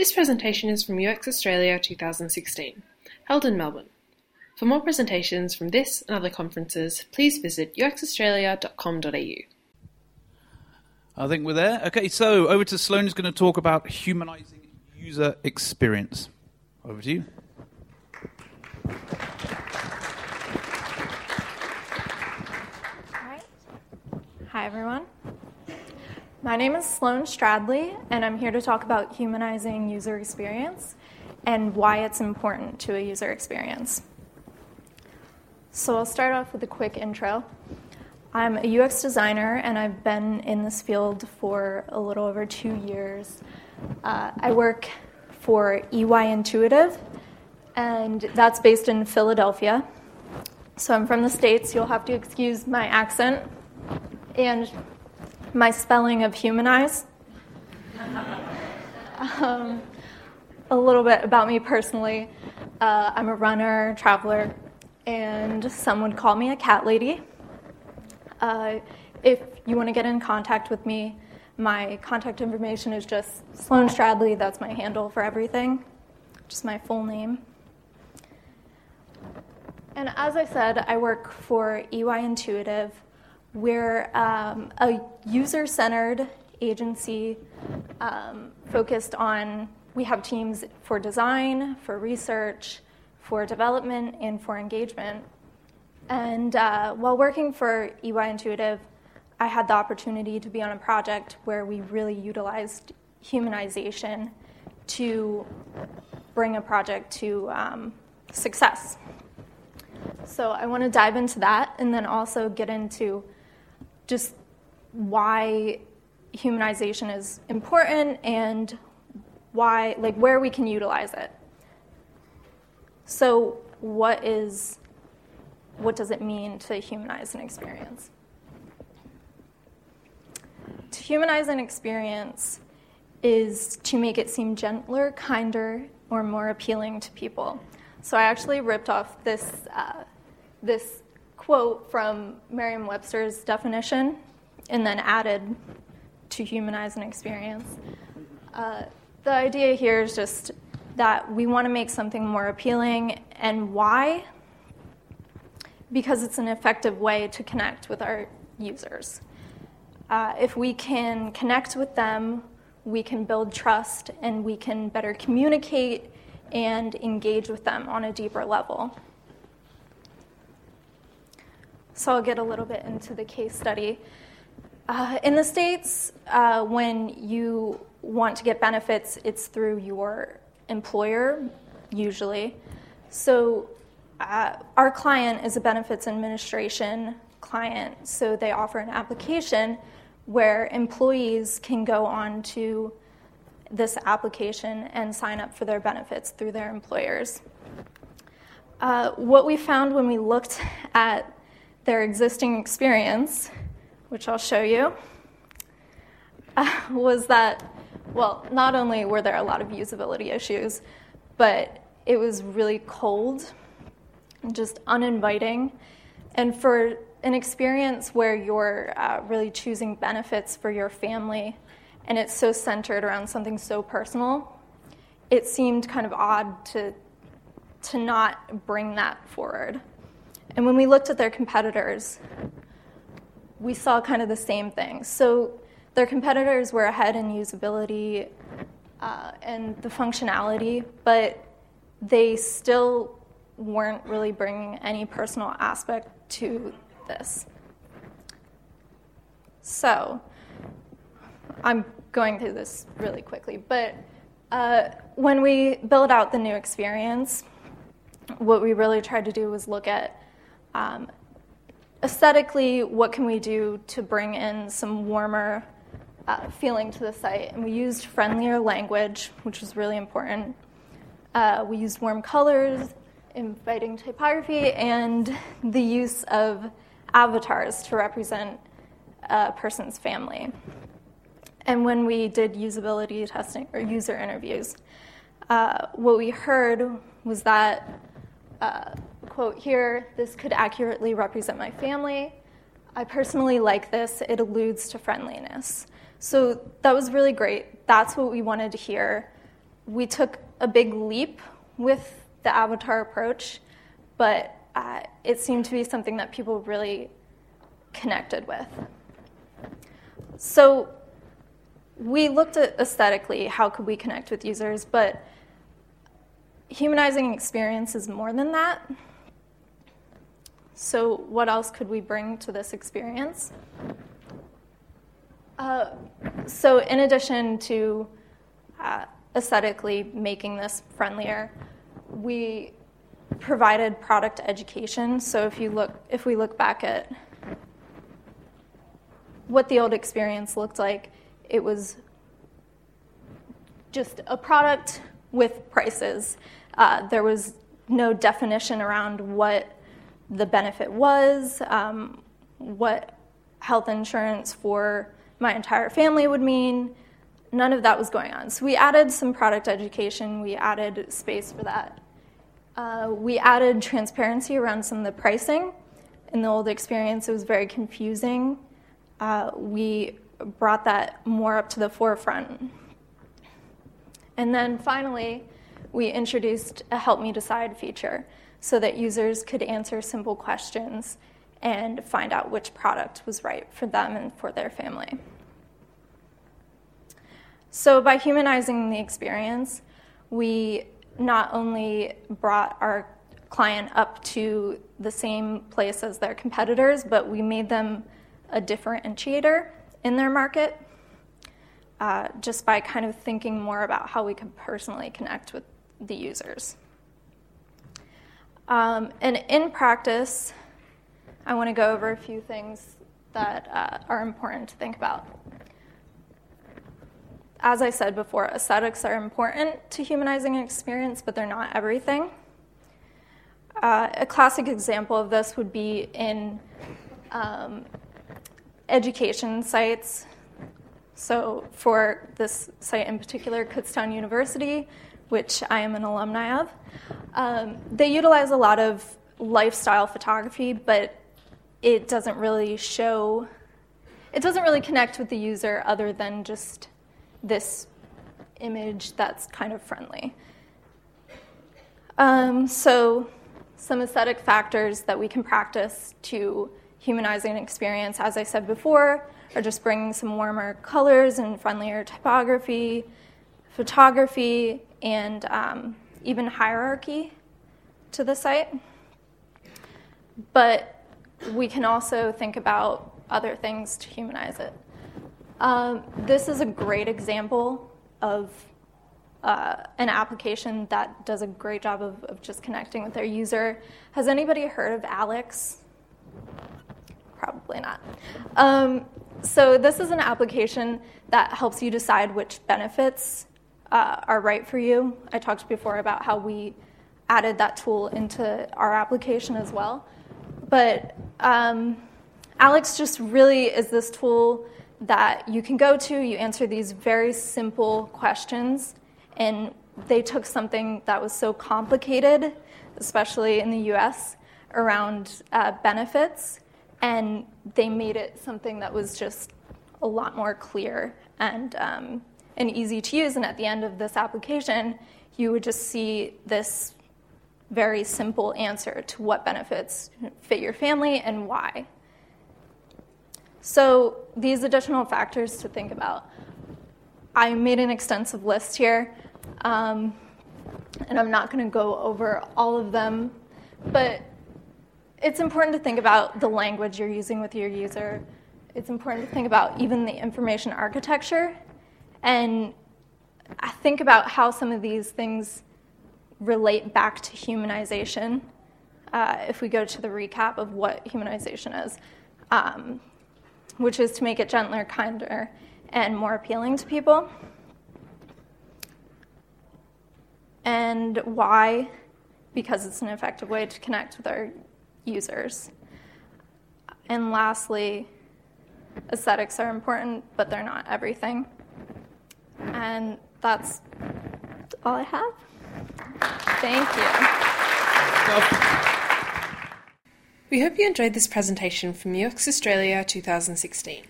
This presentation is from UX Australia 2016, held in Melbourne. For more presentations from this and other conferences, please visit uxaustralia.com.au. I think we're there. Okay, so over to Sloan who's going to talk about humanizing user experience. Over to you. Hi, everyone. My name is Sloan Stradley, and I'm here to talk about humanizing user experience and why it's important to a user experience. So, I'll start off with a quick intro. I'm a UX designer, and I've been in this field for a little over two years. Uh, I work for EY Intuitive, and that's based in Philadelphia. So, I'm from the States. You'll have to excuse my accent and my spelling of humanize. um, a little bit about me personally. Uh, I'm a runner, traveler, and some would call me a cat lady. Uh, if you want to get in contact with me, my contact information is just Sloan Stradley. That's my handle for everything, just my full name. And as I said, I work for EY Intuitive. We're um, a user centered agency um, focused on, we have teams for design, for research, for development, and for engagement. And uh, while working for EY Intuitive, I had the opportunity to be on a project where we really utilized humanization to bring a project to um, success. So I want to dive into that and then also get into just why humanization is important and why, like, where we can utilize it. So, what is, what does it mean to humanize an experience? To humanize an experience is to make it seem gentler, kinder, or more appealing to people. So I actually ripped off this, uh, this quote from Merriam Webster's definition and then added to humanize an experience. Uh, the idea here is just that we want to make something more appealing, and why? Because it's an effective way to connect with our users. Uh, if we can connect with them, we can build trust and we can better communicate and engage with them on a deeper level. So I'll get a little bit into the case study. Uh, in the States, uh, when you want to get benefits, it's through your employer, usually. So uh, our client is a benefits administration client, so they offer an application where employees can go on to this application and sign up for their benefits through their employers. Uh, what we found when we looked at their existing experience, which I'll show you, uh, was that, well, not only were there a lot of usability issues, but it was really cold, just uninviting. And for an experience where you're uh, really choosing benefits for your family and it's so centered around something so personal, it seemed kind of odd to, to not bring that forward. And when we looked at their competitors, we saw kind of the same thing. So their competitors were ahead in usability uh, and the functionality, but they still weren't really bringing any personal aspect to this. So I'm going through this really quickly, but uh, when we build out the new experience, what we really tried to do was look at um, aesthetically, what can we do to bring in some warmer uh, feeling to the site? And we used friendlier language, which was really important. Uh, we used warm colors, inviting typography, and the use of avatars to represent a person's family. And when we did usability testing or user interviews, uh, what we heard was that uh, quote here this could accurately represent my family. I personally like this, it alludes to friendliness. So that was really great. That's what we wanted to hear we took a big leap with the avatar approach, but uh, it seemed to be something that people really connected with. So we looked at aesthetically how could we connect with users, but humanizing experience is more than that. So, what else could we bring to this experience? Uh, so, in addition to uh, aesthetically making this friendlier, we provided product education. So, if you look, if we look back at what the old experience looked like, it was just a product with prices. Uh, there was no definition around what the benefit was, um, what health insurance for my entire family would mean. None of that was going on. So we added some product education, we added space for that. Uh, we added transparency around some of the pricing. In the old experience, it was very confusing. Uh, we brought that more up to the forefront. And then finally, we introduced a Help Me Decide feature so that users could answer simple questions and find out which product was right for them and for their family. So, by humanizing the experience, we not only brought our client up to the same place as their competitors, but we made them a differentiator in their market uh, just by kind of thinking more about how we could personally connect with the users. Um, and in practice, I want to go over a few things that uh, are important to think about. As I said before, aesthetics are important to humanizing an experience, but they're not everything. Uh, a classic example of this would be in um, education sites. So, for this site in particular, Kutztown University, which I am an alumni of, um, they utilize a lot of lifestyle photography, but it doesn't really show, it doesn't really connect with the user other than just this image that's kind of friendly. Um, so, some aesthetic factors that we can practice to humanizing an experience, as I said before, are just bringing some warmer colors and friendlier typography, photography, and um, even hierarchy to the site. But we can also think about other things to humanize it. Um, this is a great example of uh, an application that does a great job of, of just connecting with their user. Has anybody heard of Alex? Probably not. Um, so, this is an application that helps you decide which benefits uh, are right for you. I talked before about how we added that tool into our application as well. But um, Alex just really is this tool that you can go to, you answer these very simple questions, and they took something that was so complicated, especially in the US, around uh, benefits, and they made it something that was just a lot more clear and um, and easy to use. And at the end of this application, you would just see this very simple answer to what benefits fit your family and why. So these additional factors to think about. I made an extensive list here, um, and I'm not going to go over all of them, but it's important to think about the language you're using with your user. It's important to think about even the information architecture and I think about how some of these things relate back to humanization. Uh, if we go to the recap of what humanization is, um, which is to make it gentler, kinder, and more appealing to people. And why? Because it's an effective way to connect with our users. And lastly, aesthetics are important, but they're not everything. And that's all I have. Thank you. We hope you enjoyed this presentation from UX Australia 2016.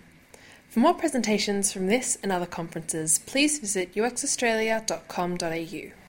For more presentations from this and other conferences, please visit uxaustralia.com.au.